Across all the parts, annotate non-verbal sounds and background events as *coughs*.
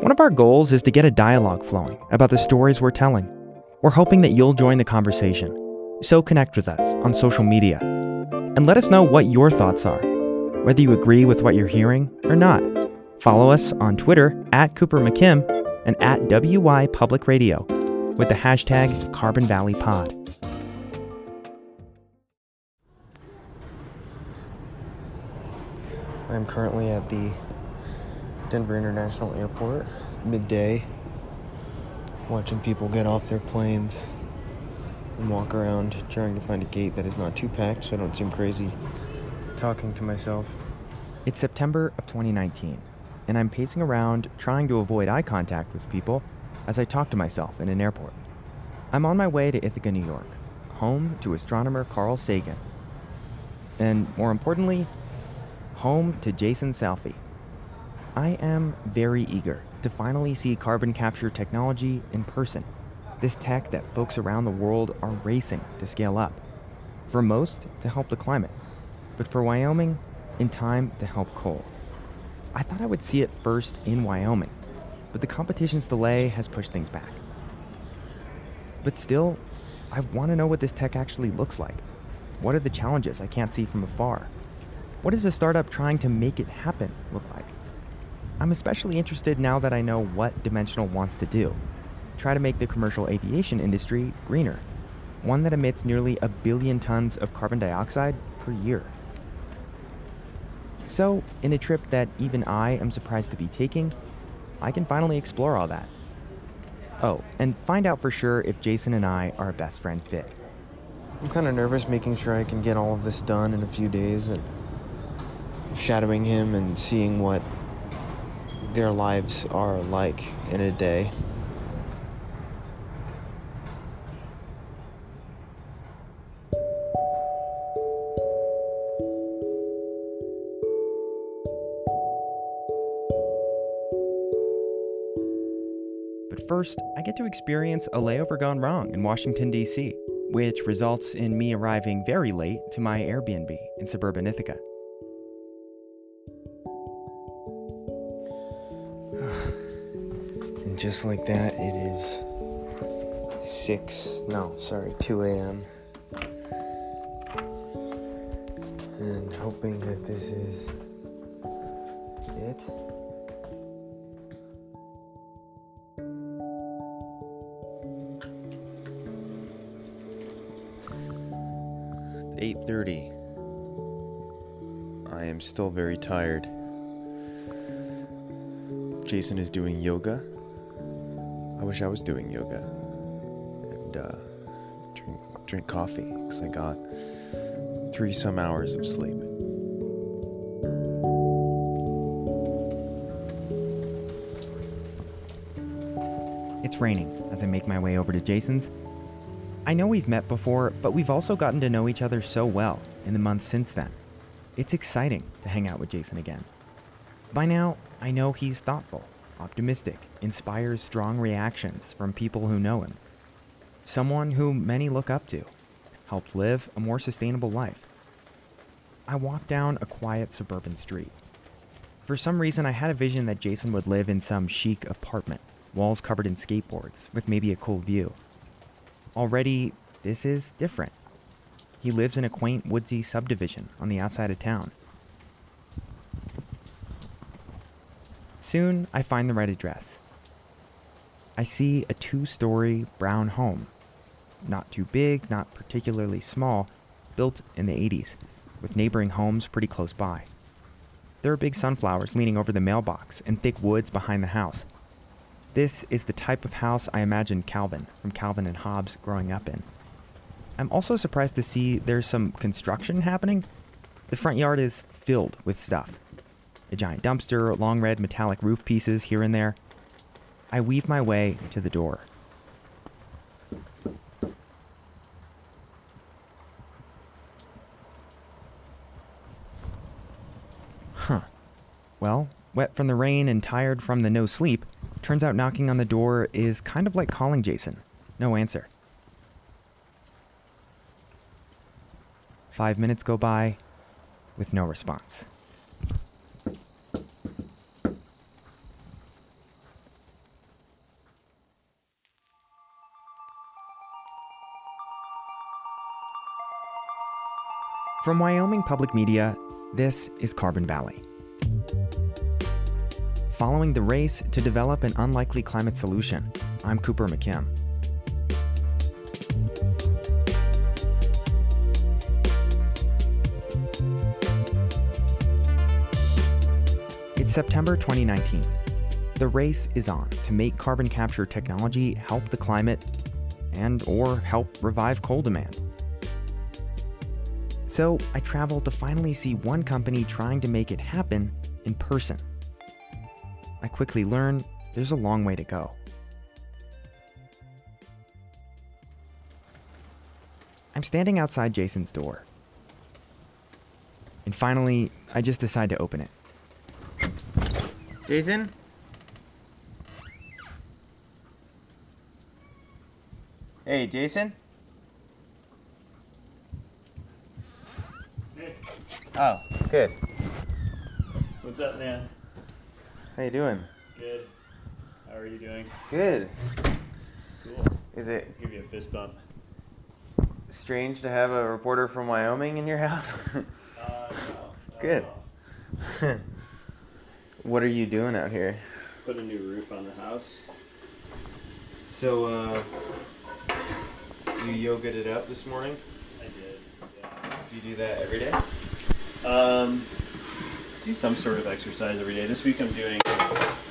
One of our goals is to get a dialogue flowing about the stories we're telling. We're hoping that you'll join the conversation. So connect with us on social media and let us know what your thoughts are, whether you agree with what you're hearing or not. Follow us on Twitter at Cooper McKim and at WY Public Radio with the hashtag Carbon Valley Pod. I'm currently at the Denver International Airport, midday, watching people get off their planes and walk around trying to find a gate that is not too packed so I don't seem crazy talking to myself. It's September of 2019, and I'm pacing around trying to avoid eye contact with people as I talk to myself in an airport. I'm on my way to Ithaca, New York, home to astronomer Carl Sagan. And more importantly, home to Jason Salfi. I am very eager to finally see carbon capture technology in person. This tech that folks around the world are racing to scale up. For most, to help the climate, but for Wyoming, in time to help coal. I thought I would see it first in Wyoming, but the competition's delay has pushed things back. But still, I want to know what this tech actually looks like. What are the challenges I can't see from afar? What does a startup trying to make it happen look like? I'm especially interested now that I know what Dimensional wants to do try to make the commercial aviation industry greener, one that emits nearly a billion tons of carbon dioxide per year. So, in a trip that even I am surprised to be taking, I can finally explore all that. Oh, and find out for sure if Jason and I are a best friend fit. I'm kind of nervous making sure I can get all of this done in a few days and shadowing him and seeing what their lives are like in a day. But first, I get to experience a layover gone wrong in Washington, D.C., which results in me arriving very late to my Airbnb in suburban Ithaca. Just like that, it is 6, no, sorry, 2 a.m. And hoping that this is it. Eight thirty. I am still very tired. Jason is doing yoga. Wish I was doing yoga. And uh, drink, drink coffee because I got three some hours of sleep. It's raining as I make my way over to Jason's. I know we've met before, but we've also gotten to know each other so well in the months since then. It's exciting to hang out with Jason again. By now, I know he's thoughtful, optimistic, inspires strong reactions from people who know him. Someone who many look up to, helped live a more sustainable life. I walk down a quiet suburban street. For some reason, I had a vision that Jason would live in some chic apartment, walls covered in skateboards, with maybe a cool view. Already, this is different. He lives in a quaint woodsy subdivision on the outside of town. Soon, I find the right address. I see a two story brown home. Not too big, not particularly small, built in the 80s, with neighboring homes pretty close by. There are big sunflowers leaning over the mailbox and thick woods behind the house. This is the type of house I imagined Calvin from Calvin and Hobbes growing up in. I'm also surprised to see there's some construction happening. The front yard is filled with stuff a giant dumpster, long red metallic roof pieces here and there. I weave my way to the door. Huh. Well, wet from the rain and tired from the no sleep, turns out knocking on the door is kind of like calling Jason. No answer. Five minutes go by with no response. From Wyoming Public Media, this is Carbon Valley. Following the race to develop an unlikely climate solution, I'm Cooper McKim. It's September 2019. The race is on to make carbon capture technology help the climate and or help revive coal demand. So, I traveled to finally see one company trying to make it happen in person. I quickly learned there's a long way to go. I'm standing outside Jason's door. And finally, I just decide to open it. Jason? Hey, Jason? Oh, good. what's up, man? How you doing? Good. How are you doing? Good. Cool. Is it Give you a fist bump. strange to have a reporter from Wyoming in your house? *laughs* Uh, no, Good. *laughs* what are you doing out here? Put a new roof on the house. So, uh, you yogaed it up this morning? I did. Do you do that every day? Yeah. Um, do some sort of exercise every day. This week I'm doing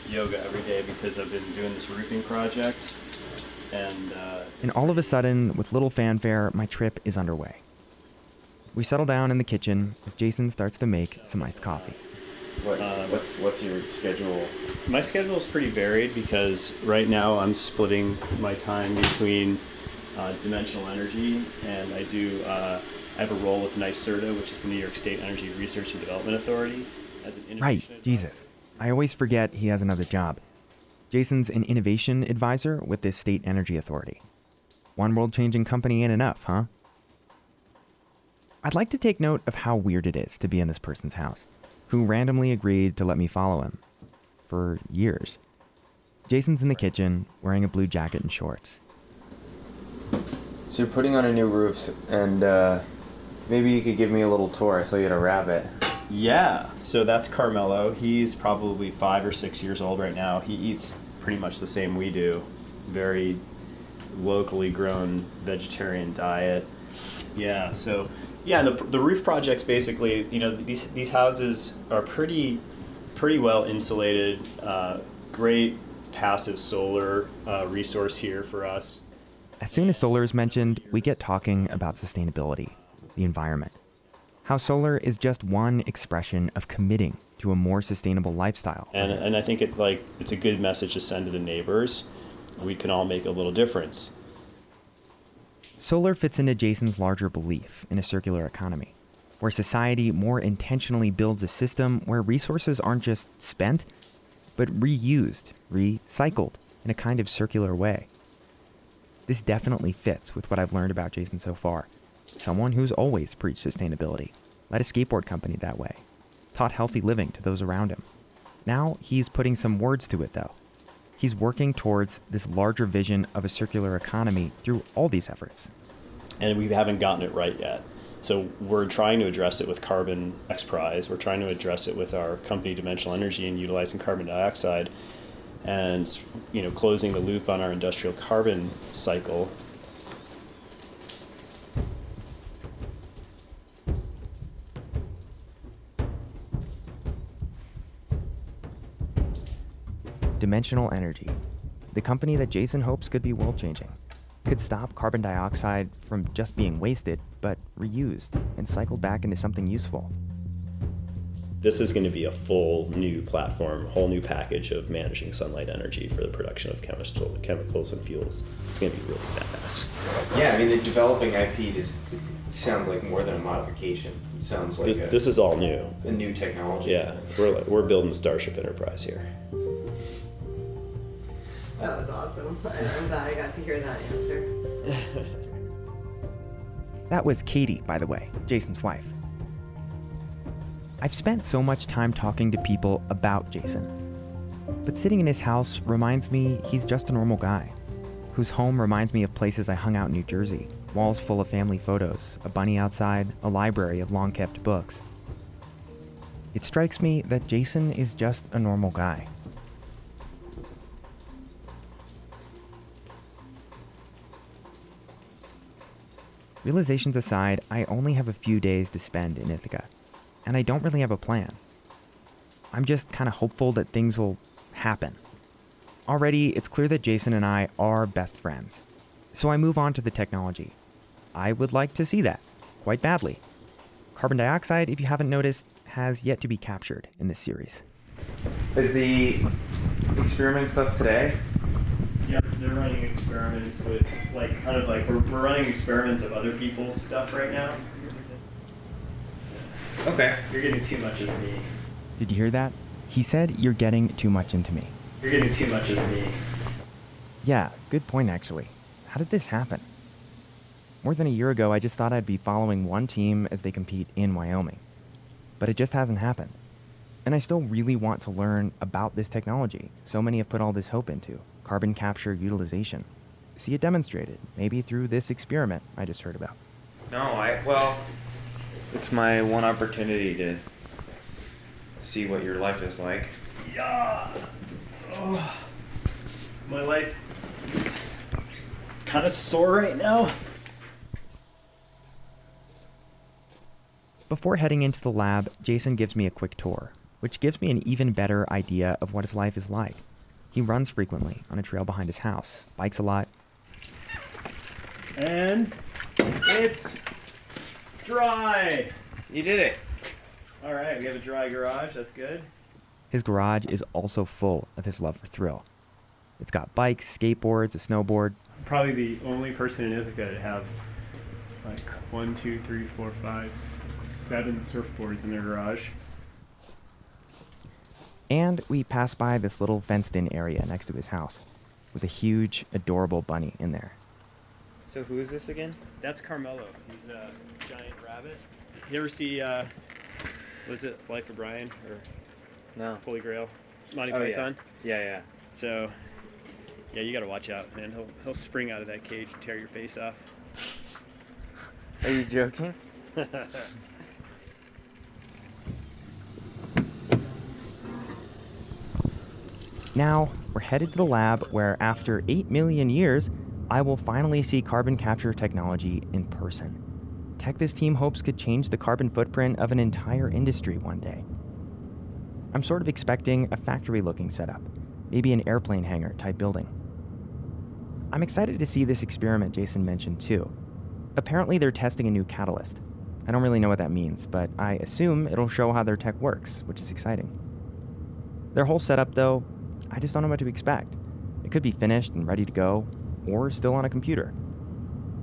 yoga every day because I've been doing this roofing project, and uh, And all of a sudden, with little fanfare, my trip is underway. We settle down in the kitchen as Jason starts to make some iced coffee. What, Um, what's what's your schedule? My schedule is pretty varied because right now I'm splitting my time between uh, dimensional energy and I do. Uh, I have a role with NYSERDA, which is the New York State Energy Research and Development Authority, as an Right, advisor. Jesus. I always forget he has another job. Jason's an innovation advisor with this state energy authority. One world changing company ain't enough, huh? I'd like to take note of how weird it is to be in this person's house, who randomly agreed to let me follow him for years. Jason's in the kitchen wearing a blue jacket and shorts. So you're putting on a new roof, and uh, maybe you could give me a little tour. I saw you had a rabbit. Yeah, so that's Carmelo. He's probably five or six years old right now. He eats pretty much the same we do. Very locally grown vegetarian diet. Yeah, so yeah, the, the roof projects basically, you know, these these houses are pretty pretty well insulated. Uh, great passive solar uh, resource here for us. As soon as solar is mentioned, we get talking about sustainability, the environment. How solar is just one expression of committing to a more sustainable lifestyle. and and I think it like it's a good message to send to the neighbors. We can all make a little difference. Solar fits into Jason's larger belief in a circular economy, where society more intentionally builds a system where resources aren't just spent, but reused, recycled in a kind of circular way. This definitely fits with what I've learned about Jason so far. Someone who's always preached sustainability, led a skateboard company that way, taught healthy living to those around him. Now he's putting some words to it, though. He's working towards this larger vision of a circular economy through all these efforts. and we haven't gotten it right yet. So we're trying to address it with Carbon X Prize. We're trying to address it with our company Dimensional Energy and utilizing carbon dioxide, and you know closing the loop on our industrial carbon cycle. Dimensional Energy, the company that Jason hopes could be world changing, could stop carbon dioxide from just being wasted, but reused and cycled back into something useful. This is going to be a full new platform, whole new package of managing sunlight energy for the production of chemical, chemicals and fuels. It's going to be really badass. Yeah, I mean, the developing IP just sounds like more than a modification. It sounds like This, a, this is all new. a new technology. Yeah, we're, we're building the Starship Enterprise here. That was awesome. *laughs* I'm glad I got to hear that answer. *laughs* That was Katie, by the way, Jason's wife. I've spent so much time talking to people about Jason. But sitting in his house reminds me he's just a normal guy, whose home reminds me of places I hung out in New Jersey, walls full of family photos, a bunny outside, a library of long kept books. It strikes me that Jason is just a normal guy. Realizations aside, I only have a few days to spend in Ithaca, and I don't really have a plan. I'm just kind of hopeful that things will happen. Already, it's clear that Jason and I are best friends. So I move on to the technology. I would like to see that, quite badly. Carbon dioxide, if you haven't noticed, has yet to be captured in this series. Is the experiment stuff today? Yeah, they're running experiments with, like, kind of like, we're, we're running experiments of other people's stuff right now. Okay. You're getting too much of me. Did you hear that? He said, You're getting too much into me. You're getting too much of me. Yeah, good point actually. How did this happen? More than a year ago, I just thought I'd be following one team as they compete in Wyoming. But it just hasn't happened. And I still really want to learn about this technology so many have put all this hope into carbon capture utilization. See it demonstrated, maybe through this experiment I just heard about. No, I well, it's my one opportunity to see what your life is like. Yeah. Oh. My life is kind of sore right now. Before heading into the lab, Jason gives me a quick tour, which gives me an even better idea of what his life is like. He runs frequently on a trail behind his house, bikes a lot, And it's dry. You did it. All right, we have a dry garage. That's good. His garage is also full of his love for thrill. It's got bikes, skateboards, a snowboard, Probably the only person in Ithaca to have like one, two, three, four, five, six, seven surfboards in their garage. And we pass by this little fenced in area next to his house with a huge, adorable bunny in there. So who is this again? That's Carmelo. He's a giant rabbit. You ever see, uh, was it Life of Brian or No. Holy Grail? Monty Oh, yeah. Python. Yeah, yeah. So, yeah, you gotta watch out, man. He'll he'll spring out of that cage and tear your face off. Are you joking? *laughs* Now, we're headed to the lab where, after 8 million years, I will finally see carbon capture technology in person. Tech this team hopes could change the carbon footprint of an entire industry one day. I'm sort of expecting a factory looking setup, maybe an airplane hangar type building. I'm excited to see this experiment Jason mentioned too. Apparently, they're testing a new catalyst. I don't really know what that means, but I assume it'll show how their tech works, which is exciting. Their whole setup, though, I just don't know what to expect. It could be finished and ready to go, or still on a computer.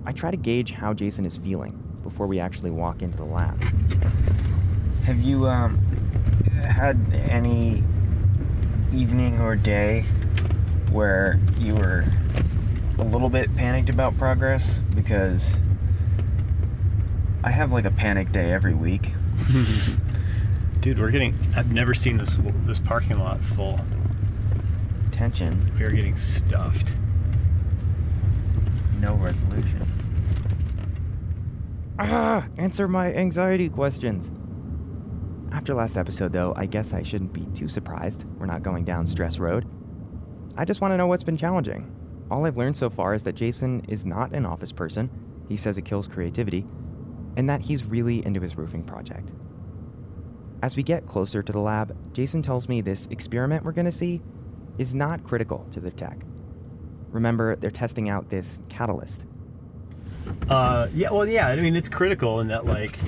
I try to gauge how Jason is feeling before we actually walk into the lab. Have you um had any evening or day where you were a little bit panicked about progress? Because I have like a panic day every week. *laughs* Dude, we're getting. I've never seen this this parking lot full. Tension, We are getting stuffed. no resolution. Ah, answer my anxiety questions. After last episode, though, I guess I shouldn't be too surprised we're not going down Stress Road. I just want to know what's been challenging. All I've learned so far is that Jason is not an office person, he says it kills creativity, and that he's really into his roofing project. As we get closer to the lab, Jason tells me this experiment we're going to see is not critical to the tech. Remember, they're testing out this catalyst. Uh, yeah, well, yeah. I mean, it's critical in that like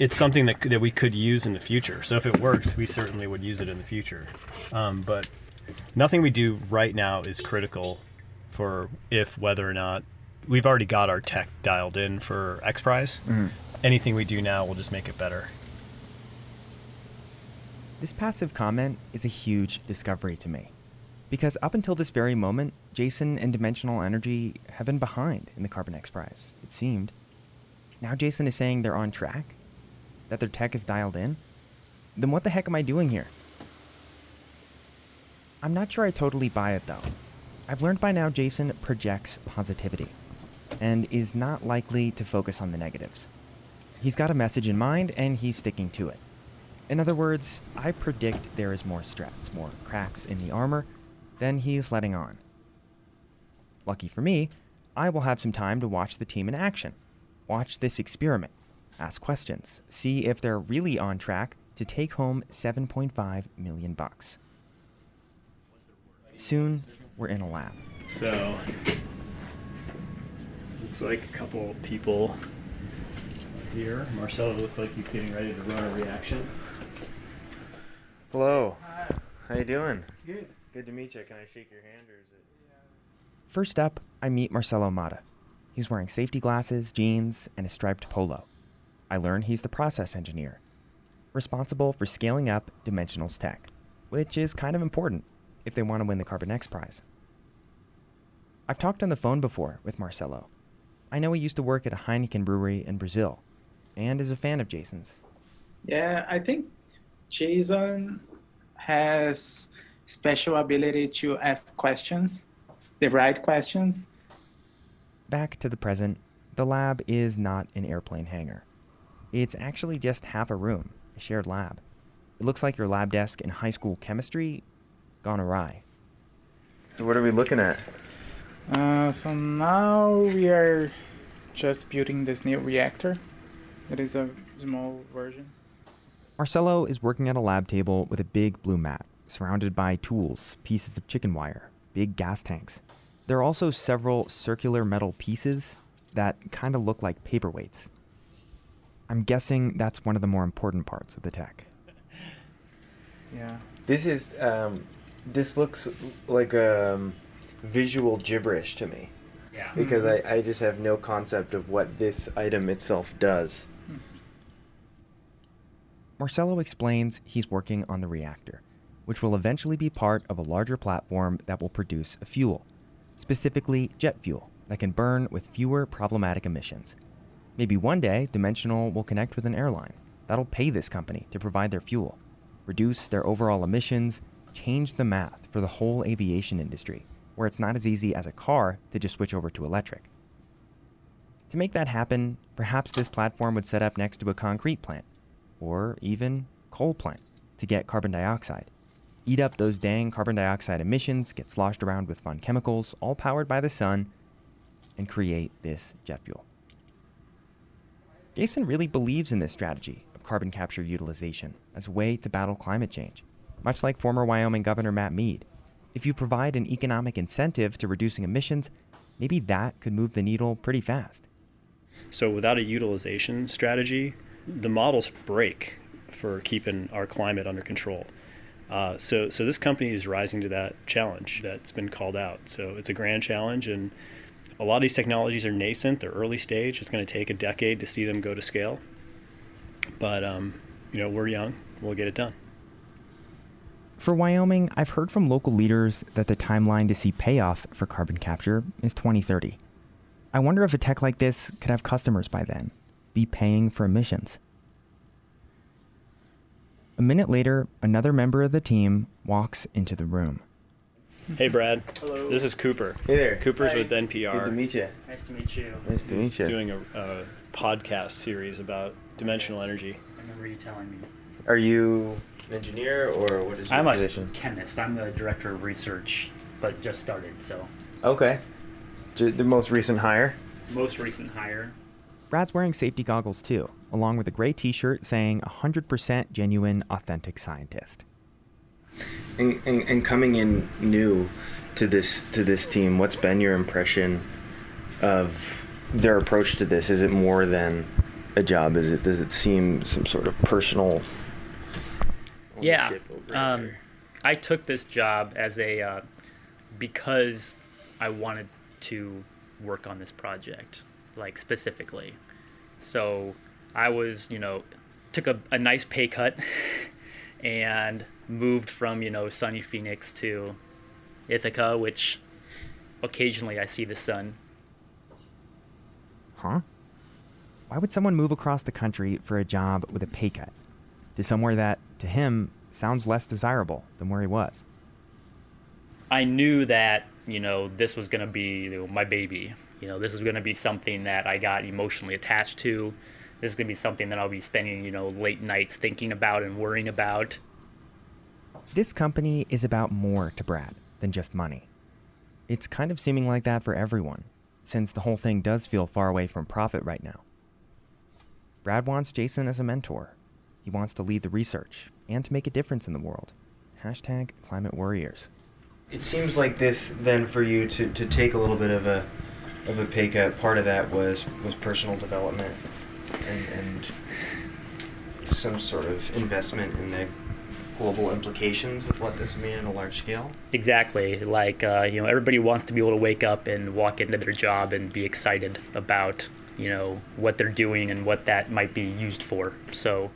it's something that that we could use in the future. So if it works, we certainly would use it in the future. Um, but nothing we do right now is critical for if whether or not we've already got our tech dialed in for X Prize. Anything we do now will just make it better. This passive comment is a huge discovery to me. Because up until this very moment, Jason and Dimensional Energy have been behind in the Carbon X Prize, it seemed. Now Jason is saying they're on track? That their tech is dialed in? Then what the heck am I doing here? I'm not sure I totally buy it though. I've learned by now Jason projects positivity and is not likely to focus on the negatives. He's got a message in mind and he's sticking to it. In other words, I predict there is more stress, more cracks in the armor than he's letting on. Lucky for me, I will have some time to watch the team in action, watch this experiment, ask questions, see if they're really on track to take home 7.5 million bucks. Soon, we're in a lab. So, looks like a couple of people here. Marcelo looks like he's getting ready to run a reaction. Hello. Hi. How you doing? Good. Good to meet you. Can I shake your hand or is it? First up, I meet Marcelo Mata. He's wearing safety glasses, jeans, and a striped polo. I learn he's the process engineer, responsible for scaling up Dimensional's tech, which is kind of important if they want to win the Carbon X prize. I've talked on the phone before with Marcelo. I know he used to work at a Heineken brewery in Brazil and is a fan of Jason's. Yeah, I think Jason has special ability to ask questions, the right questions. Back to the present, the lab is not an airplane hangar. It's actually just half a room, a shared lab. It looks like your lab desk in high school chemistry gone awry. So what are we looking at? Uh, so now we are just building this new reactor. It is a small version. Marcelo is working at a lab table with a big blue mat, surrounded by tools, pieces of chicken wire, big gas tanks. There are also several circular metal pieces that kind of look like paperweights. I'm guessing that's one of the more important parts of the tech. *laughs* Yeah. This is um, this looks like um, visual gibberish to me Yeah. because I, I just have no concept of what this item itself does. Marcelo explains he's working on the reactor, which will eventually be part of a larger platform that will produce a fuel, specifically jet fuel, that can burn with fewer problematic emissions. Maybe one day, Dimensional will connect with an airline. That'll pay this company to provide their fuel, reduce their overall emissions, change the math for the whole aviation industry, where it's not as easy as a car to just switch over to electric. To make that happen, perhaps this platform would set up next to a concrete plant, or even coal plant, to get carbon dioxide. Eat up those dang carbon dioxide emissions, get sloshed around with fun chemicals, all powered by the sun, and create this jet fuel. Jason really believes in this strategy of carbon capture utilization as a way to battle climate change. Much like former Wyoming Governor Matt Mead, if you provide an economic incentive to reducing emissions, maybe that could move the needle pretty fast. So without a utilization strategy, the models break for keeping our climate under control. Uh, so, so this company is rising to that challenge that's been called out. So it's a grand challenge, and a lot of these technologies are nascent; they're early stage. It's going to take a decade to see them go to scale. But um, you know, we're young; we'll get it done. For Wyoming, I've heard from local leaders that the timeline to see payoff for carbon capture is 2030. I wonder if a tech like this could have customers by then, be paying for emissions. A minute later, another member of the team walks into the room. Hey, Brad. Hello. This is Cooper. Hey there. Cooper's Hi. with NPR. Good to meet you. Nice to meet you. Nice to He's meet you. doing a, a podcast series about dimensional energy. I remember you telling me. Are you an engineer or what is your I'm a position? chemist. I'm the director of research, but just started. So Okay. The most recent hire. most recent hire. Brad's wearing safety goggles too, along with a gray t shirt saying 100% genuine, authentic scientist. And, and, and coming in new to this to this team, what's been your impression of their approach to this? Is it more than a job? Is it does it seem some sort of personal? Yeah. over Um, I took this job as a uh, because I wanted to work on this project, like specifically. So I was, you know, took a, a nice pay cut *laughs* and moved from, you know, sunny Phoenix to Ithaca, which occasionally I see the sun. Huh? Why would someone move across the country for a job with a pay cut to somewhere that, to him, sounds less desirable than where he was? I knew that you know this was going to be my baby. You know, this is going to be something that I got emotionally attached to. This is going to be something that I'll be spending you know late nights thinking about and worrying about. This company is about more to Brad than just money. It's kind of seeming like that for everyone, since the whole thing does feel far away from profit right now. Brad wants Jason as a mentor. He wants to lead the research and to make a difference in the world. Hashtag climate warriors. It seems like this then for you to, to take a little bit of a of a pay cut. Part of that was was personal development and and some sort of investment in the global implications of what this mean on a large scale. Exactly. Like, uh, you know, everybody wants to be able to wake up and walk into their job and be excited about, you know, what they're doing and what that might be used for. So,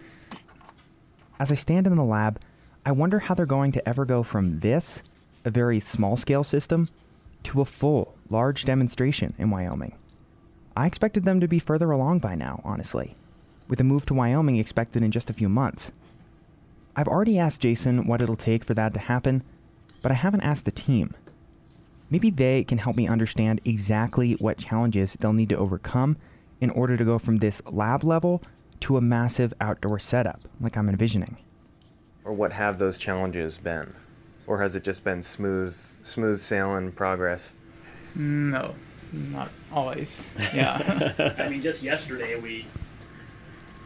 As I stand in the lab, I wonder how they're going to ever go from this, a very small scale system, to a full, large demonstration in Wyoming. I expected them to be further along by now, honestly, with a move to Wyoming expected in just a few months. I've already asked Jason what it'll take for that to happen, but I haven't asked the team. Maybe they can help me understand exactly what challenges they'll need to overcome in order to go from this lab level to a massive outdoor setup, like I'm envisioning. Or what have those challenges been? Or has it just been smooth smooth sailing progress? No, not always. *laughs* Yeah. I mean, just yesterday we,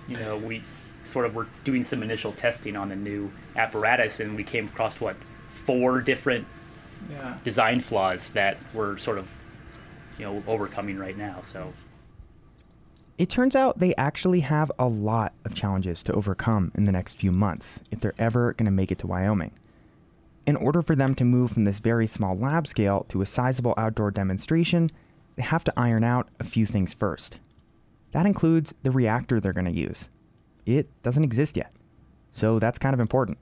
you know, we sort of were doing some initial testing on the new apparatus and we came across what four different yeah. design flaws that we're sort of, you know, overcoming right now. So. It turns out they actually have a lot of challenges to overcome in the next few months if they're ever going to make it to Wyoming. In order for them to move from this very small lab scale to a sizable outdoor demonstration, they have to iron out a few things first. That includes the reactor they're going to use. It doesn't exist yet, so that's kind of important.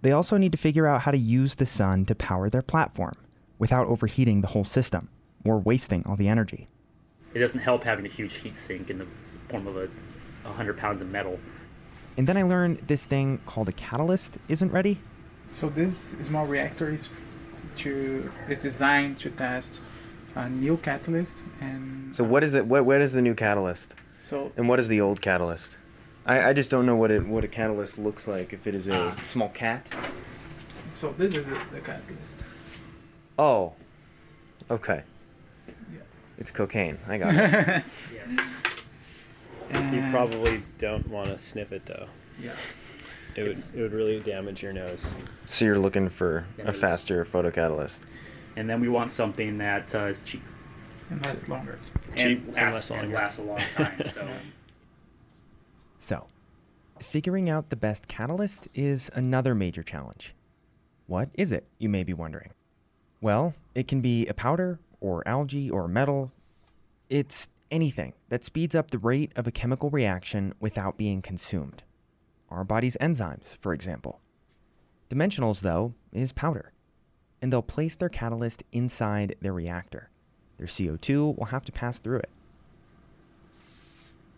They also need to figure out how to use the sun to power their platform without overheating the whole system or wasting all the energy. It doesn't help having a huge heat sink in the form of a 100 pounds of metal. And then I learned this thing called a catalyst isn't ready. So this small reactor is to is designed to test a new catalyst and So what is it what what is the new catalyst? so And what is the old catalyst? I, I just don't know what it what a catalyst looks like if it is a Ah. small cat. so this is it, the catalyst. Oh. Okay. Yeah. It's cocaine. I got it. *laughs* Yes. You probably don't want to sniff it though. yes. It would it would really damage your nose. so you're looking for That a is- faster photocatalyst. And then we want something that uh, is cheap and lasts longer. Cheap and, and lasts, less and longer. lasts a long *laughs* time. So. So, figuring out the best catalyst is another major challenge. What is it, you may be wondering? Well, it can be a powder, or algae, or metal. It's anything that speeds up the rate of a chemical reaction without being consumed. Our body's enzymes, for example. Dimensionals, though, is powder, and they'll place their catalyst inside their reactor. Their CO2 will have to pass through it.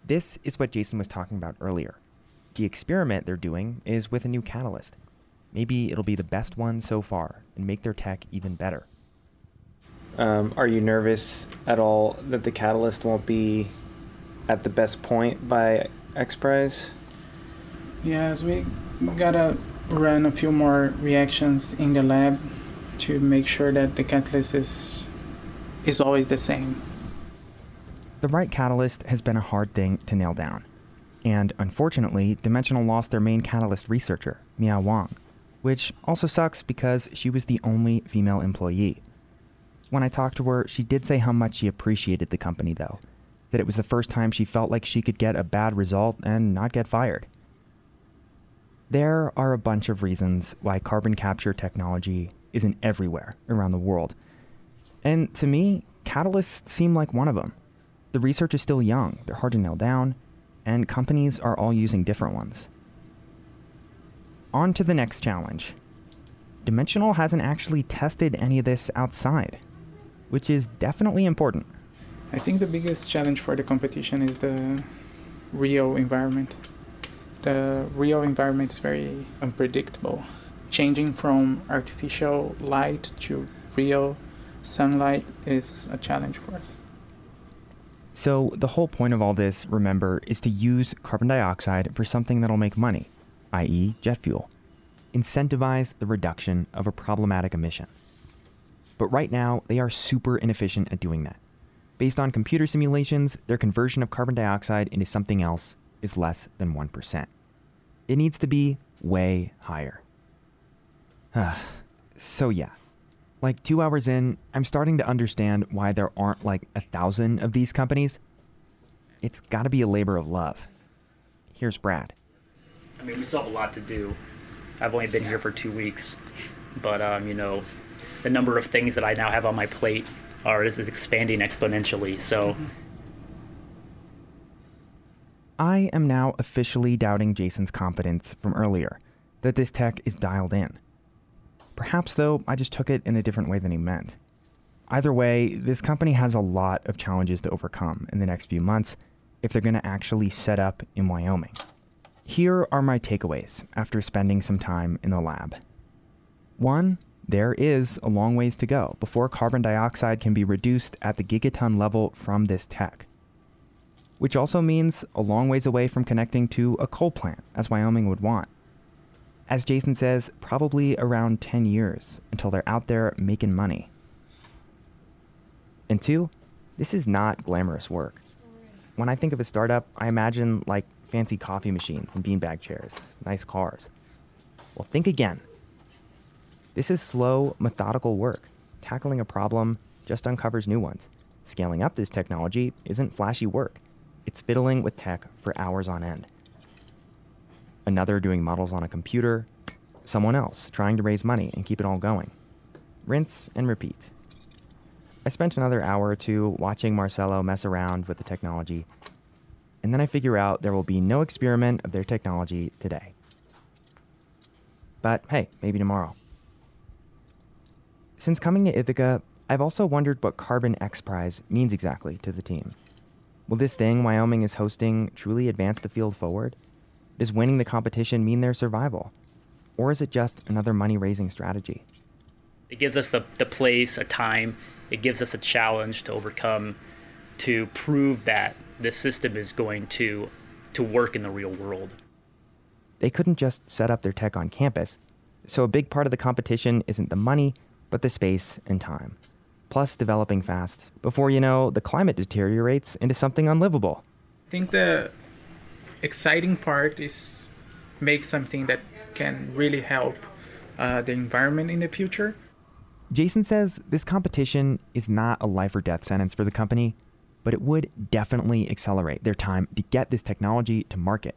This is what Jason was talking about earlier. The experiment they're doing is with a new catalyst. Maybe it'll be the best one so far and make their tech even better. Um, are you nervous at all that the catalyst won't be at the best point by X Prize? Yes, we gotta run a few more reactions in the lab to make sure that the catalyst is is always the same. The right catalyst has been a hard thing to nail down. And unfortunately, Dimensional lost their main catalyst researcher, Mia Wang, which also sucks because she was the only female employee. When I talked to her, she did say how much she appreciated the company, though, that it was the first time she felt like she could get a bad result and not get fired. There are a bunch of reasons why carbon capture technology isn't everywhere around the world. And to me, catalysts seem like one of them. The research is still young, they're hard to nail down, and companies are all using different ones. On to the next challenge. Dimensional hasn't actually tested any of this outside, which is definitely important. I think the biggest challenge for the competition is the real environment. The real environment is very unpredictable. changing from artificial light to real sunlight is a challenge for us. So, the whole point of all this, remember, is to use carbon dioxide for something that'll make money, i.e., jet fuel. Incentivize the reduction of a problematic emission. But right now, they are super inefficient at doing that. Based on computer simulations, their conversion of carbon dioxide into something else is less than 1%. It needs to be way higher. *sighs* so, yeah, like two hours in, I'm starting to understand why there aren't like a thousand of these companies. It's got to be a labor of love. Here's Brad. I mean, we still have a lot to do. I've only been here for two weeks, but um, you know, the number of things that I now have on my plate are is expanding exponentially. So. I am now officially doubting Jason's confidence from earlier that this tech is dialed in. Perhaps, though, I just took it in a different way than he meant. Either way, this company has a lot of challenges to overcome in the next few months if they're going to actually set up in Wyoming. Here are my takeaways after spending some time in the lab. One, there is a long ways to go before carbon dioxide can be reduced at the gigaton level from this tech. Which also means a long ways away from connecting to a coal plant, as Wyoming would want as Jason says, probably around 10 years until they're out there making money. And two, this is not glamorous work. When I think of a startup, I imagine like fancy coffee machines and beanbag chairs, nice cars. Well, think again. This is slow, methodical work. Tackling a problem just uncovers new ones. Scaling up this technology isn't flashy work, it's fiddling with tech for hours on end another doing models on a computer, someone else trying to raise money and keep it all going. Rinse and repeat. I spent another hour or two watching Marcelo mess around with the technology, and then I figure out there will be no experiment of their technology today. But hey, maybe tomorrow. Since coming to Ithaca, I've also wondered what Carbon X Prize means exactly to the team. Will this thing Wyoming is hosting truly advance the field forward? Does winning the competition mean their survival? Or is it just another money raising strategy? It gives us the, the place, a time, it gives us a challenge to overcome to prove that the system is going to to work in the real world. They couldn't just set up their tech on campus, so a big part of the competition isn't the money, but the space and time. Plus, developing fast. Before you know, the climate deteriorates into something unlivable. I think the exciting part is make something that can really help uh, the environment in the future. Jason says this competition is not a life or death sentence for the company, but it would definitely accelerate their time to get this technology to market.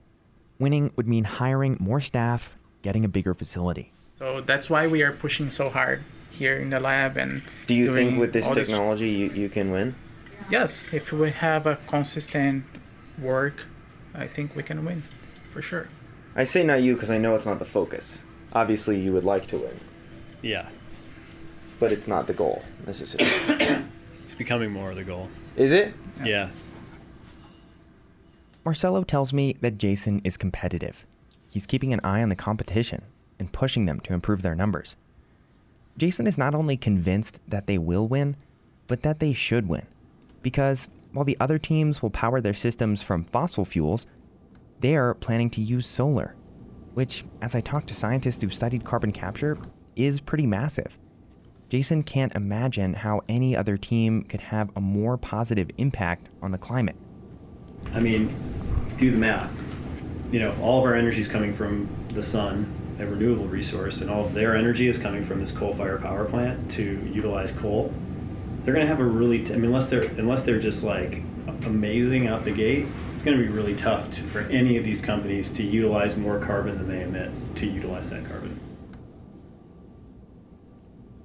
Winning would mean hiring more staff, getting a bigger facility. So that's why we are pushing so hard here in the lab and Do you think with this technology this... you, you can win? Yes, if we have a consistent work I think we can win for sure. I say not you because I know it's not the focus. Obviously, you would like to win. Yeah. But it's not the goal necessarily. *coughs* it's becoming more of the goal. Is it? Yeah. yeah. Marcelo tells me that Jason is competitive. He's keeping an eye on the competition and pushing them to improve their numbers. Jason is not only convinced that they will win, but that they should win. Because while the other teams will power their systems from fossil fuels, they're planning to use solar, which, as I talked to scientists who studied carbon capture, is pretty massive. Jason can't imagine how any other team could have a more positive impact on the climate. I mean, do the math. You know, if all of our energy is coming from the sun, a renewable resource, and all of their energy is coming from this coal-fired power plant to utilize coal, they're going to have a really. T- I mean, unless they're unless they're just like amazing out the gate, it's going to be really tough to, for any of these companies to utilize more carbon than they emit to utilize that carbon.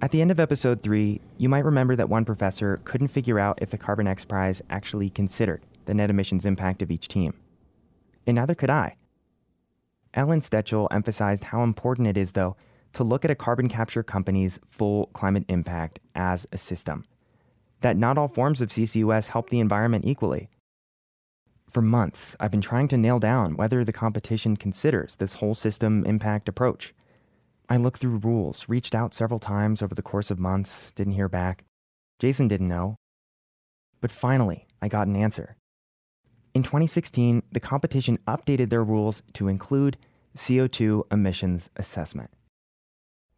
At the end of episode three, you might remember that one professor couldn't figure out if the Carbon X Prize actually considered the net emissions impact of each team. And neither could I. Ellen Stechel emphasized how important it is, though, to look at a carbon capture company's full climate impact as a system that not all forms of CCUS help the environment equally. For months, I've been trying to nail down whether the competition considers this whole system impact approach. I looked through rules, reached out several times over the course of months, didn't hear back. Jason didn't know. But finally, I got an answer. In 2016, the competition updated their rules to include CO2 emissions assessment.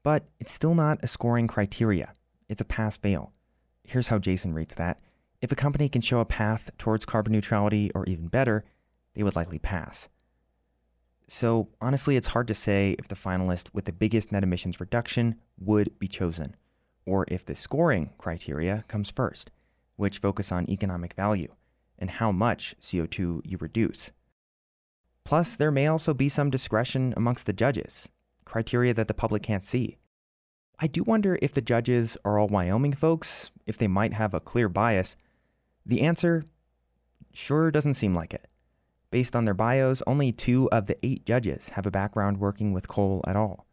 But it's still not a scoring criteria, it's a pass fail. Here's how Jason rates that. If a company can show a path towards carbon neutrality, or even better, they would likely pass. So, honestly, it's hard to say if the finalist with the biggest net emissions reduction would be chosen, or if the scoring criteria comes first, which focus on economic value and how much CO2 you reduce. Plus, there may also be some discretion amongst the judges, criteria that the public can't see. I do wonder if the judges are all Wyoming folks, if they might have a clear bias. The answer sure doesn't seem like it. Based on their bios, only two of the eight judges have a background working with coal at all.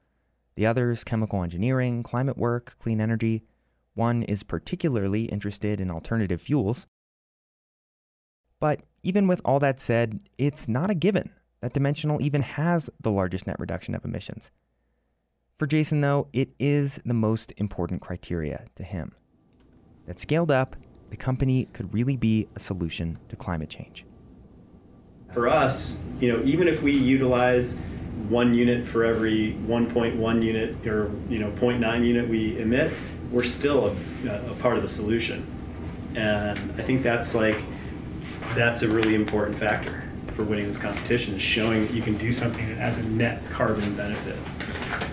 The others, chemical engineering, climate work, clean energy. One is particularly interested in alternative fuels. But even with all that said, it's not a given that Dimensional even has the largest net reduction of emissions. For Jason, though, it is the most important criteria to him. That scaled up, the company could really be a solution to climate change. For us, you know, even if we utilize one unit for every 1.1 unit or you know 0.9 unit we emit, we're still a, a part of the solution. And I think that's like that's a really important factor for winning this competition is showing that you can do something that has a net carbon benefit.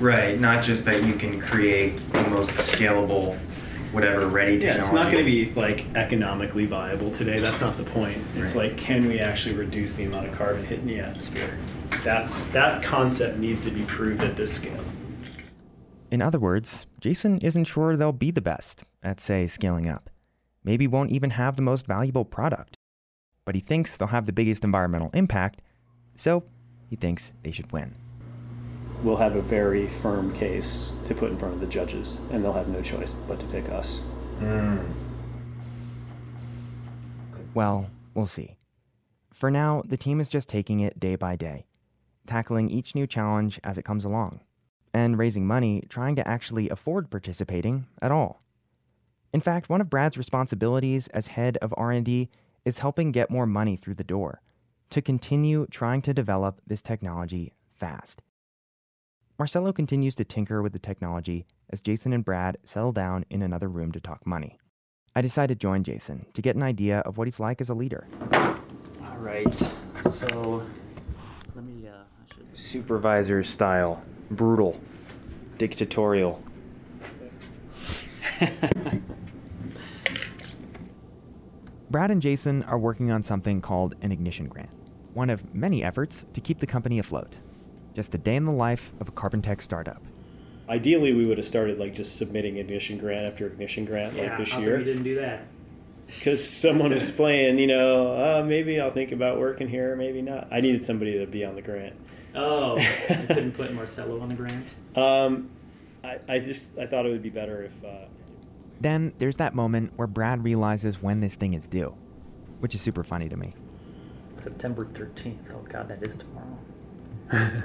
Right, not just that you can create the most scalable, whatever, ready Yeah, it's not going to be like economically viable today. That's not the point. It's Right. like, can we actually reduce the amount of carbon hitting the atmosphere? That's that concept needs to be proved at this scale. In other words, Jason isn't sure they'll be the best at, say, scaling up. Maybe won't even have the most valuable product. But he thinks they'll have the biggest environmental impact, so he thinks they should win. We'll have a very firm case to put in front of the judges, and they'll have no choice but to pick us. Hmm. Well, we'll see. For now, the team is just taking it day by day, tackling each new challenge as it comes along, and raising money trying to actually afford participating at all. In fact, one of Brad's responsibilities as head of R&D is helping get more money through the door to continue trying to develop this technology fast. Marcelo continues to tinker with the technology as Jason and Brad settle down in another room to talk money. I decide to join Jason to get an idea of what he's like as a leader. All right. So let me. Uh, I should. Supervisor style, brutal, dictatorial. *laughs* Brad and Jason are working on something called an ignition grant, one of many efforts to keep the company afloat. Just a day in the life of a carbon tech startup. Ideally, we would have started like just submitting ignition grant after ignition grant like this how come year. you didn't do that? because someone was playing, you know, uh, maybe I'll think about working here, maybe not. I needed somebody to be on the grant. Oh, you couldn't *laughs* put Marcelo on the grant. Um, I, I just I thought it would be better if uh, Then there's that moment where Brad realizes when this thing is due, which is super funny to me. September thirteenth. Oh God, that is tomorrow. *laughs*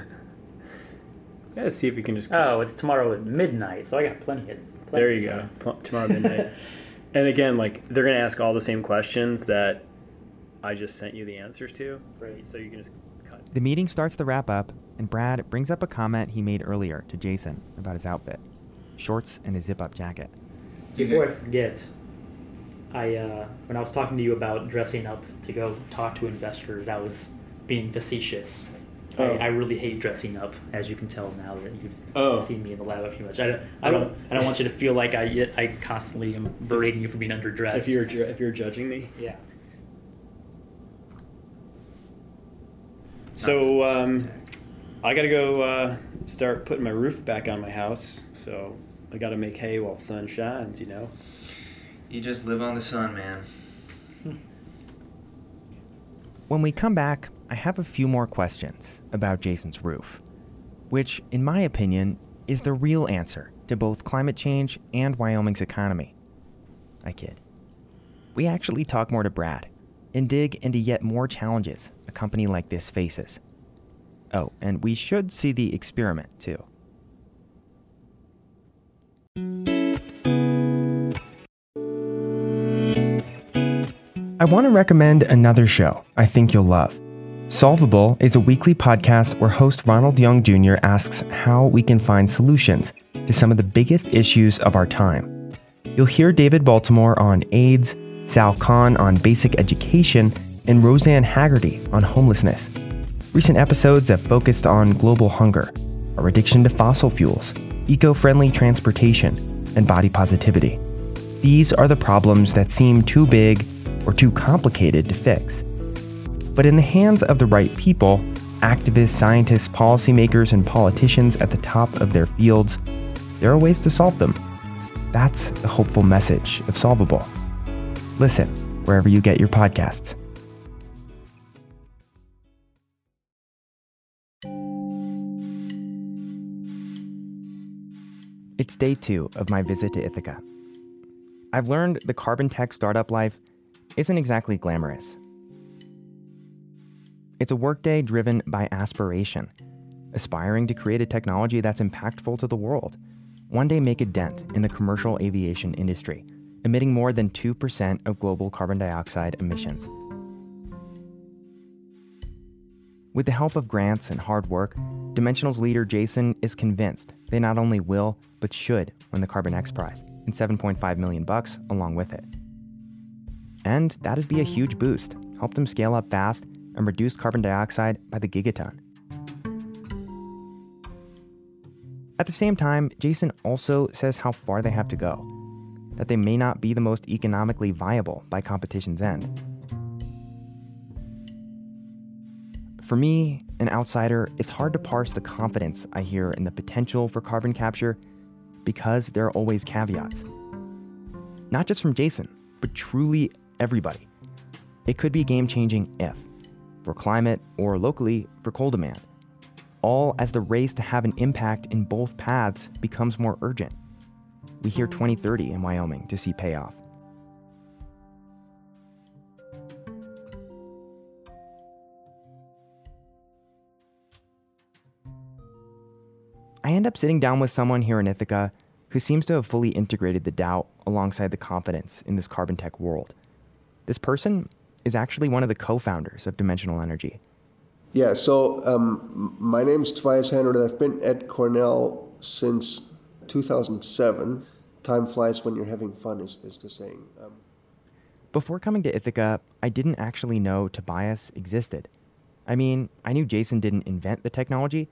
yeah, see if we can just. Oh, it's tomorrow at midnight, so I got plenty of. Plenty there you go. time. Pl- Tomorrow midnight. *laughs* and again, like they're gonna ask all the same questions that I just sent you the answers to. Great. So you can just cut. The meeting starts to wrap up, and Brad brings up a comment he made earlier to Jason about his outfit shorts and a zip up jacket. Before I forget, I uh, when I was talking to you about dressing up to go talk to investors, I was being facetious. Oh. I, I really hate dressing up, as you can tell now that you've Oh. seen me in the lab a few much. I, don't- I don't I don't want you to feel like I I constantly am berating you for being underdressed. If you're if you're judging me. yeah. So um, I got to go uh, start putting my roof back on my house. So I got to make hay while the sun shines. You know. You just live on the sun, man. *laughs* When we come back, I have a few more questions about Jason's roof, which, in my opinion, is the real answer to both climate change and Wyoming's economy. I kid. We actually talk more to Brad and dig into yet more challenges a company like this faces. Oh, and we should see the experiment too. I want to recommend another show I think you'll love. Solvable is a weekly podcast where host Ronald Young Jr. asks how we can find solutions to some of the biggest issues of our time. You'll hear David Baltimore on AIDS, Sal Khan on basic education, and Rosanne Haggerty on homelessness. Recent episodes have focused on global hunger, our addiction to fossil fuels, eco friendly transportation, and body positivity. These are the problems that seem too big or too complicated to fix. But in the hands of the right people, activists, scientists, policymakers, and politicians at the top of their fields, there are ways to solve them. That's the hopeful message of Solvable. Listen wherever you get your podcasts. It's day two of my visit to Ithaca. I've learned the carbon tech startup life isn't exactly glamorous. It's a workday driven by aspiration, aspiring to create a technology that's impactful to the world, one day make a dent in the commercial aviation industry, emitting more than 2% of global carbon dioxide emissions. With the help of grants and hard work, Dimensional's leader Jason is convinced they not only will, but should win the Carbon X Prize and 7.5 million bucks along with it. And that'd be a huge boost, help them scale up fast and reduce carbon dioxide by the gigaton. At the same time, Jason also says how far they have to go, that they may not be the most economically viable by competition's end. For me, an outsider, it's hard to parse the confidence I hear in the potential for carbon capture because there are always caveats. Not just from Jason, but truly everybody. It could be game changing if, for climate or locally for coal demand, all as the race to have an impact in both paths becomes more urgent. We hear 2030 in Wyoming to see payoff. End up sitting down with someone here in Ithaca who seems to have fully integrated the doubt alongside the confidence in this carbon tech world. This person is actually one of the co founders of Dimensional Energy. Yeah, so um, my name is Tobias Hanrath. I've been at Cornell since 2007. Time flies when you're having fun, is, is the saying. Um, Before coming to Ithaca, I didn't actually know Tobias existed. I mean, I knew Jason didn't invent the technology,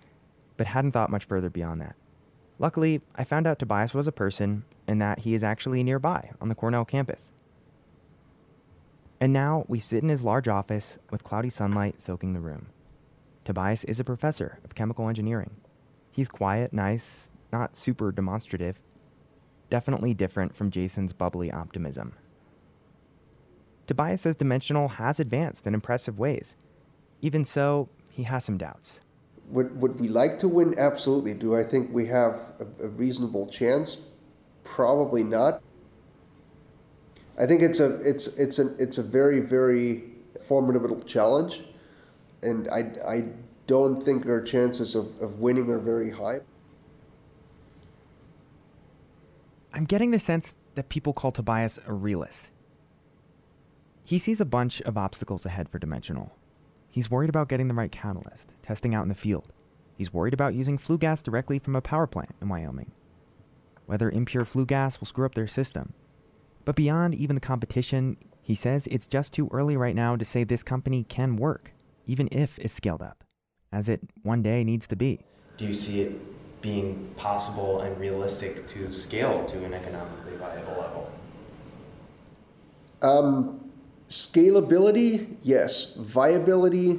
but hadn't thought much further beyond that. Luckily, I found out Tobias was a person and that he is actually nearby on the Cornell campus. And now we sit in his large office with cloudy sunlight soaking the room. Tobias is a professor of chemical engineering. He's quiet, nice, not super demonstrative, definitely different from Jason's bubbly optimism. Tobias says Dimensional has advanced in impressive ways. Even so, he has some doubts. Would, would we like to win? Absolutely. Do I think we have a, a reasonable chance? Probably not. I think it's a it's it's a it's a very very formidable challenge, and I I don't think our chances of, of winning are very high. I'm getting the sense that people call Tobias a realist. He sees a bunch of obstacles ahead for Dimensional. He's worried about getting the right catalyst, testing out in the field. He's worried about using flue gas directly from a power plant in Wyoming. Whether impure flue gas will screw up their system. But beyond even the competition, he says it's just too early right now to say this company can work, even if it's scaled up, as it one day needs to be. Do you see it being possible and realistic to scale to an economically viable level? Um, scalability, yes. Viability,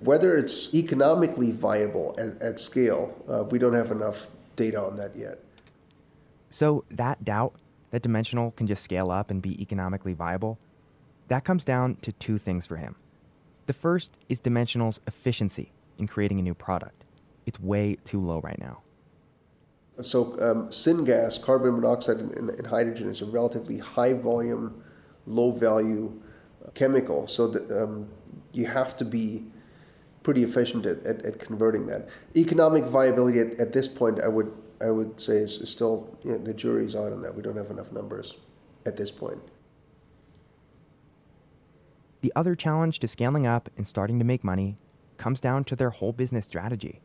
whether it's economically viable at, at scale, uh, we don't have enough data on that yet. So, that doubt that Dimensional can just scale up and be economically viable, that comes down to two things for him. The first is Dimensional's efficiency in creating a new product. It's way too low right now. So, um, syngas, carbon monoxide, and, and, hydrogen is a relatively high volume, low value chemical. So, that, um, you have to be pretty efficient at, at, at converting that. Economic viability at, at, this point, I would I would say is, is still you know, the jury's out on that. We don't have enough numbers at this point. The other challenge to scaling up and starting to make money comes down to their whole business strategy.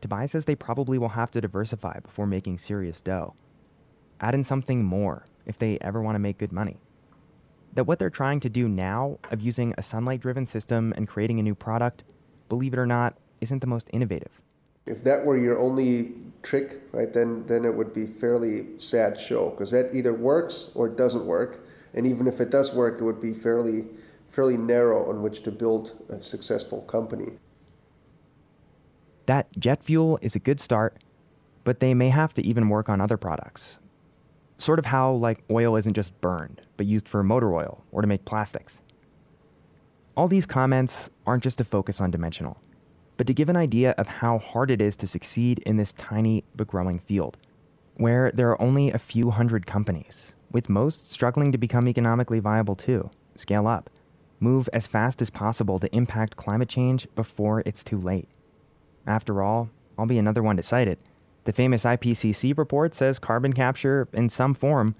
Tobias says they probably will have to diversify before making serious dough. Add in something more if they ever want to make good money. That what they're trying to do now of using a sunlight driven system and creating a new product, believe it or not, isn't the most innovative. If that were your only trick, right, then then it would be fairly sad show because that either works or it doesn't work, and even if it does work, it would be fairly fairly narrow on which to build a successful company. That jet fuel is a good start, but they may have to even work on other products. Sort of how like oil isn't just burned, but used for motor oil or to make plastics. All these comments aren't just to focus on dimensional but to give an idea of how hard it is to succeed in this tiny but growing field, where there are only a few hundred companies, with most struggling to become economically viable too, scale up, move as fast as possible to impact climate change before it's too late. After all, I'll be another one to cite it. The famous IPCC report says carbon capture, in some form,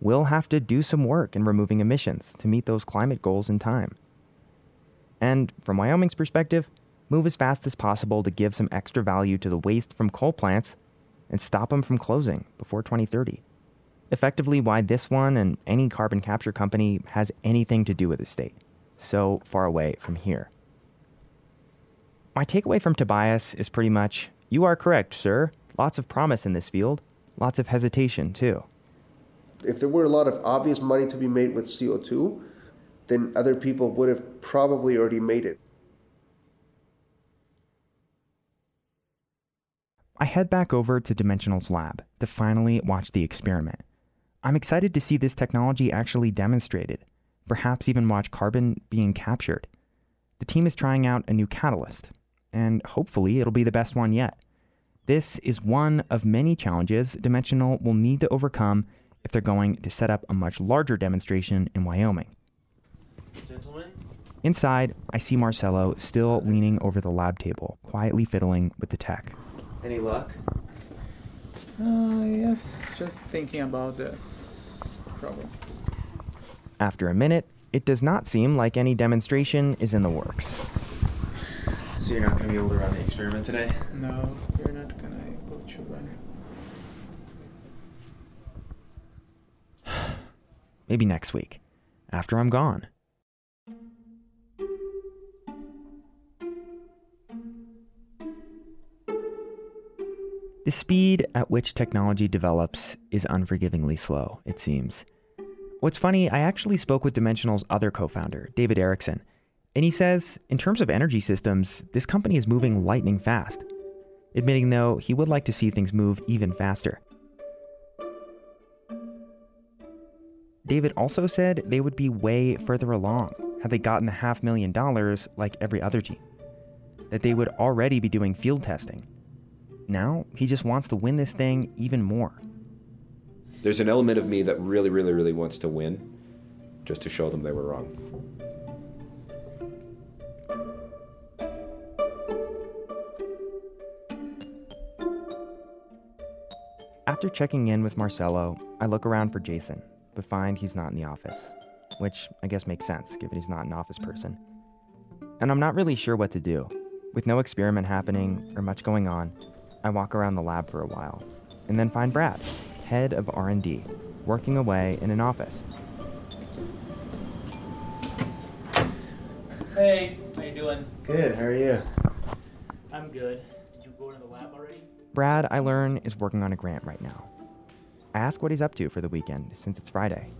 will have to do some work in removing emissions to meet those climate goals in time. And from Wyoming's perspective, move as fast as possible to give some extra value to the waste from coal plants and stop them from closing before 2030. Effectively, why this one and any carbon capture company has anything to do with the state, so far away from here. My takeaway from Tobias is pretty much you are correct, sir. Lots of promise in this field, lots of hesitation, too. If there were a lot of obvious money to be made with CO2, then other people would have probably already made it. I head back over to Dimensional's lab to finally watch the experiment. I'm excited to see this technology actually demonstrated, perhaps even watch carbon being captured. The team is trying out a new catalyst, and hopefully it'll be the best one yet. This is one of many challenges Dimensional will need to overcome if they're going to set up a much larger demonstration in Wyoming. Gentlemen? Inside, I see Marcelo still leaning over the lab table, quietly fiddling with the tech. Any luck? Uh, yes, just thinking about the problems. After a minute, it does not seem like any demonstration is in the works. So you're not going to be able to run the experiment today? No, you're not gonna able to run. Maybe next week, after I'm gone. The speed at which technology develops is unforgivingly slow, it seems. What's funny, I actually spoke with Dimensional's other co founder, David Erickson, and he says, in terms of energy systems, this company is moving lightning fast. Admitting, though, he would like to see things move even faster. David also said they would be way further along had they gotten the half million dollars like every other team. That they would already be doing field testing now, he just wants to win this thing even more. There's an element of me that really, really, really wants to win just to show them they were wrong. After checking in with Marcelo, I look around for Jason, but find he's not in the office, which I guess makes sense given he's not an office person. And I'm not really sure what to do. With no experiment happening or much going on, I walk around the lab for a while, and then find Brad, head of R&D, working away in an office. Hey, how you doing? Good, how are you? I'm good. Did you go to the lab already? Brad, I learn, is working on a grant right now. I ask what he's up to for the weekend since it's Friday.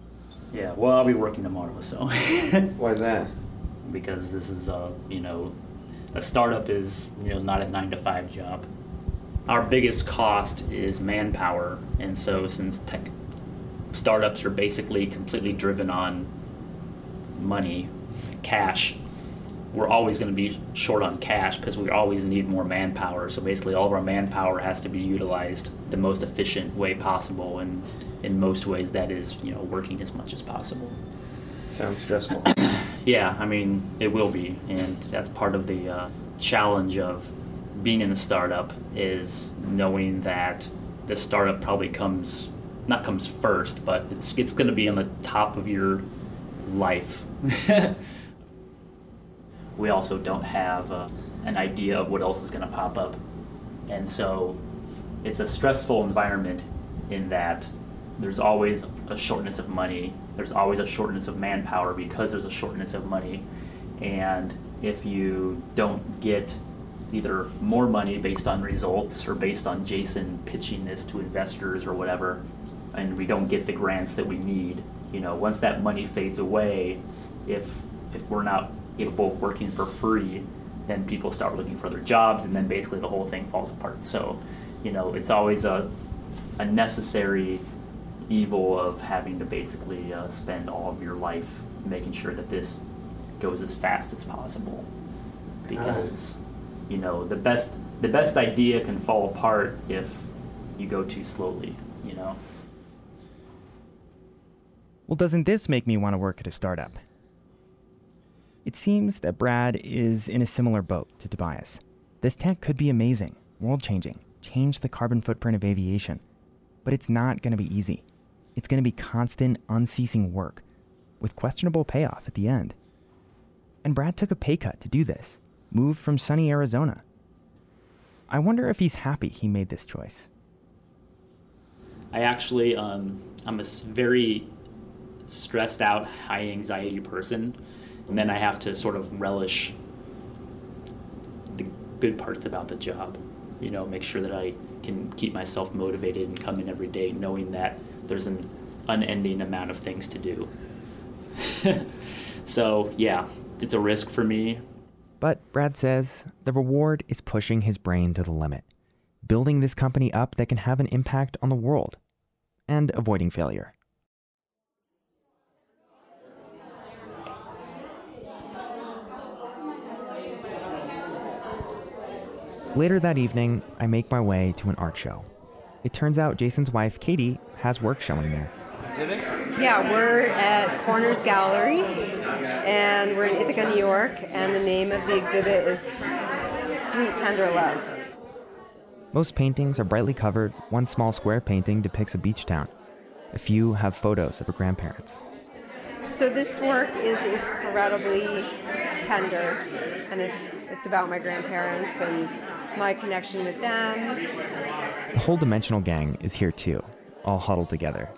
Yeah, well, I'll be working tomorrow, so. *laughs* Why is that? because this is a, you know, a startup is, you know, not a nine to five job. Our biggest cost is manpower, and so since tech startups are basically completely driven on money, cash, we're always going to be short on cash because we always need more manpower. So basically, all of our manpower has to be utilized the most efficient way possible, and in most ways, that is you know working as much as possible. Sounds stressful. *coughs* Yeah, I mean it will be, and that's part of the uh, challenge of being in a startup is knowing that the startup probably comes not comes first, but it's it's going to be on the top of your life *laughs* we also don't have uh, an idea of what else is going to pop up. And so it's a stressful environment in that there's always a shortness of money, there's always a shortness of manpower because there's a shortness of money. And if you don't get either more money based on results or based on Jason pitching this to investors or whatever, and we don't get the grants that we need, you know, once that money fades away, if if we're not capable of working for free, then people start looking for their jobs, and then basically the whole thing falls apart. So, you know, it's always a a necessary evil of having to basically uh, spend all of your life making sure that this goes as fast as possible because you know the best the best idea can fall apart if you go too slowly you know Well, doesn't this make me want to work at a startup? It seems that Brad is in a similar boat to Tobias. This tech could be amazing, world changing, change the carbon footprint of aviation. But it's not going to be easy. It's going to be constant, unceasing work with questionable payoff at the end. And Brad took a pay cut to do this, moved from sunny Arizona. I wonder if he's happy he made this choice. i actually um, i'm a very stressed out high anxiety person and then i have to sort of relish the good parts about the job you know make sure that i can keep myself motivated and come in every day knowing that there's an unending amount of things to do *laughs* so yeah it's a risk for me But Brad says the reward is pushing his brain to the limit, building this company up that can have an impact on the world, and avoiding failure. Later that evening, I make my way to an art show. It turns out Jason's wife, Katie, has work showing there. Yeah, we're at Corners Gallery, and we're in Ithaca, New York, and the name of the exhibit is Sweet Tender Love. Most paintings are brightly covered, one small square painting depicts a beach town. A few have photos of her grandparents. So this work is incredibly tender, and it's it's about my grandparents and my connection with them. The whole dimensional gang is here too, all huddled together.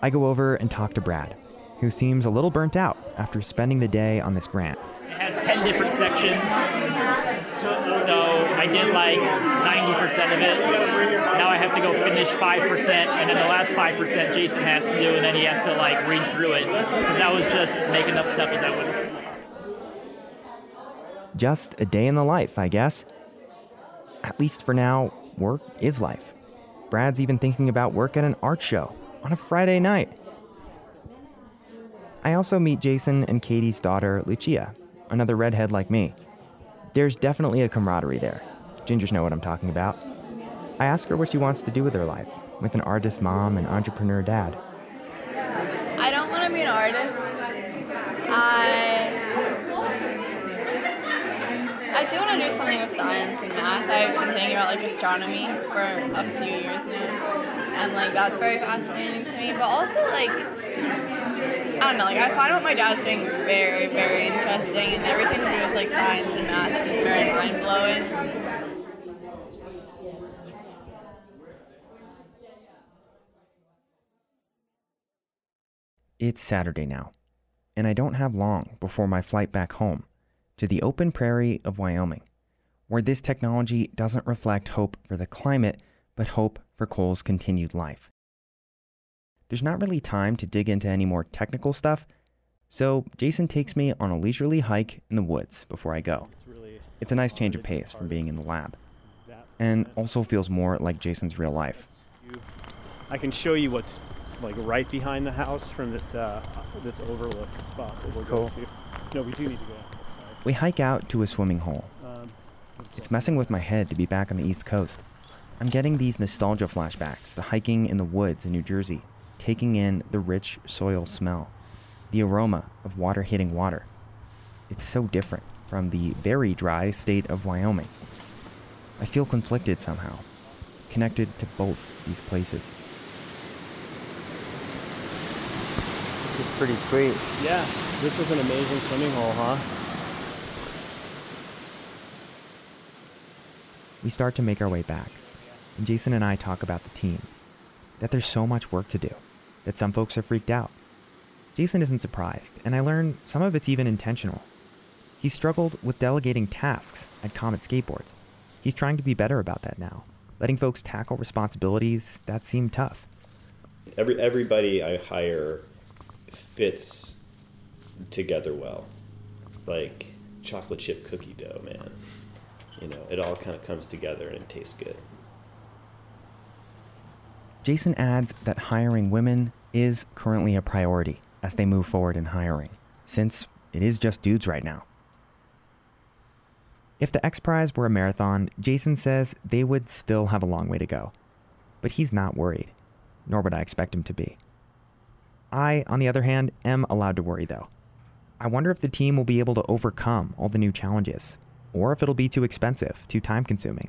I go over and talk to Brad, who seems a little burnt out after spending the day on this grant. It has 10 different sections. So I did like 90% of it. Now I have to go finish 5%, and then the last 5% Jason has to do, and then he has to like read through it. And that was just making up stuff as I went. Just a day in the life, I guess. At least for now, work is life. Brad's even thinking about work at an art show on a Friday night. I also meet Jason and Katie's daughter, Lucia, another redhead like me. There's definitely a camaraderie there. Gingers know what I'm talking about. I ask her what she wants to do with her life, with an artist mom and entrepreneur dad. I don't want to be an artist. I do want to do something with science and math. I've been thinking about like astronomy for a few years now, and like that's very fascinating to me. But also like I don't know, like I find what my dad's doing very, very interesting, and everything to do with like science and math is very mind blowing. It's Saturday now, and I don't have long before my flight back home to the open prairie of Wyoming, where this technology doesn't reflect hope for the climate, but hope for coal's continued life. There's not really time to dig into any more technical stuff, so Jason takes me on a leisurely hike in the woods before I go. It's a nice change of pace from being in the lab, and also feels more like Jason's real life. I can show you what's like right behind the house from this uh, this overlook spot that we're Cool. going to. No, we do need to go. Outside. We hike out to a swimming hole. It's messing with my head to be back on the East Coast. I'm getting these nostalgia flashbacks to hiking in the woods in New Jersey, taking in the rich soil smell, the aroma of water hitting water. It's so different from the very dry state of Wyoming. I feel conflicted somehow, connected to both these places. This is pretty sweet. yeah, this is an amazing swimming hole, huh? We start to make our way back, and Jason and I talk about the team. That there's so much work to do, that some folks are freaked out. Jason isn't surprised, and I learn some of it's even intentional. He struggled with delegating tasks at Comet Skateboards. He's trying to be better about that now, letting folks tackle responsibilities that seem tough. Every everybody I hire fits together well, like chocolate chip cookie dough, man. You know, it all kind of comes together and it tastes good. Jason adds that hiring women is currently a priority as they move forward in hiring, since it is just dudes right now. If the X Prize were a marathon, Jason says they would still have a long way to go. But he's not worried, nor would I expect him to be. I, on the other hand, am allowed to worry though. I wonder if the team will be able to overcome all the new challenges, or if it'll be too expensive, too time consuming.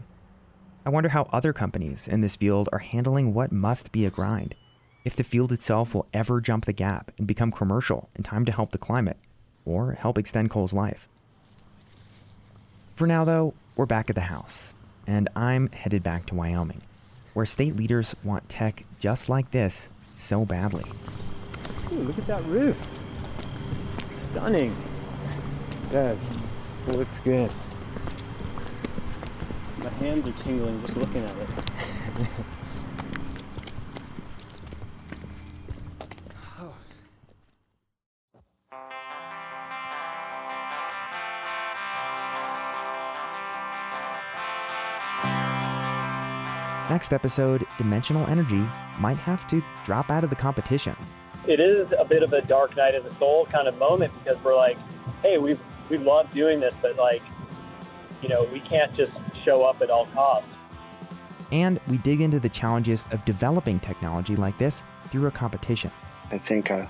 I wonder how other companies in this field are handling what must be a grind. If the field itself will ever jump the gap and become commercial in time to help the climate, or help extend coal's life. For now, though, we're back at the house, and I'm headed back to Wyoming, where state leaders want tech just like this so badly. Ooh, look at that roof. Stunning. It does. It looks good. My hands are tingling just looking at it. Next episode, Dimensional Energy might have to drop out of the competition. It is a bit of a dark night of the soul kind of moment because we're like, hey, we've we love doing this, but like, you know, we can't just show up at all costs. And we dig into the challenges of developing technology like this through a competition. I think a,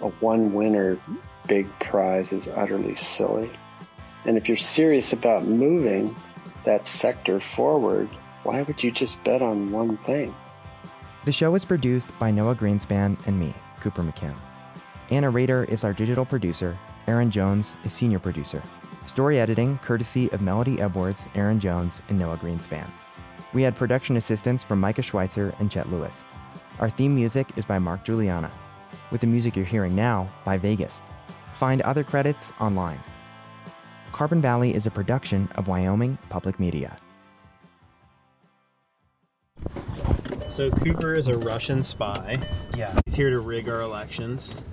a one winner big prize is utterly silly. And if you're serious about moving that sector forward, why would you just bet on one thing? The show is produced by Noah Greenspan and me, Cooper McKim. Anna Rader is our digital producer. Aaron Jones is senior producer. Story editing courtesy of Melody Edwards, Aaron Jones, and Noah Greenspan. We had production assistance from Micah Schweitzer and Chet Lewis. Our theme music is by Mark Juliana, with the music you're hearing now by Vegas. Find other credits online. Carbon Valley is a production of Wyoming Public Media. So Cooper is a Russian spy. Yeah. He's here to rig our elections,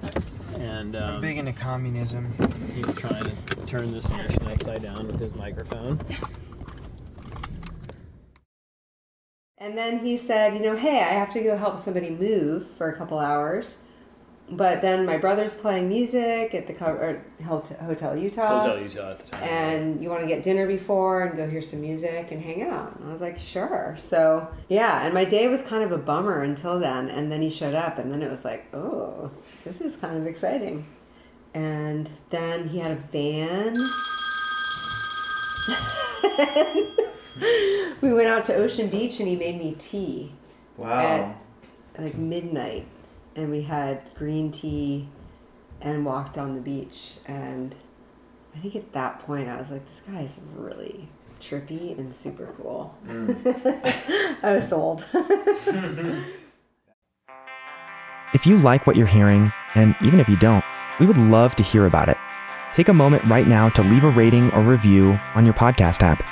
and um, Big into communism. he's trying to turn this nation upside down with his microphone. And then he said, you know, hey, I have to go help somebody move for a couple hours. But then my brother's playing music at the co- Hotel Utah. Hotel Utah at the time. And you want to get dinner before and go hear some music and hang out. And I was like, sure. So, yeah. And my day was kind of a bummer until then. And then he showed up. And then it was like, oh, this is kind of exciting. And then he had a van. we went out to Ocean Beach and he made me tea Wow. at like midnight *laughs* and we had green tea and walked on the beach and i think at that point i was like this guy is really trippy and super cool mm. *laughs* i was sold *laughs* If you like what you're hearing, and even if you don't, we would love to hear about it. Take a moment right now to leave a rating or review on your podcast app.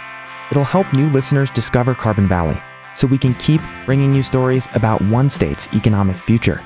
It'll help new listeners discover Carbon Valley so we can keep bringing you stories about one state's economic future.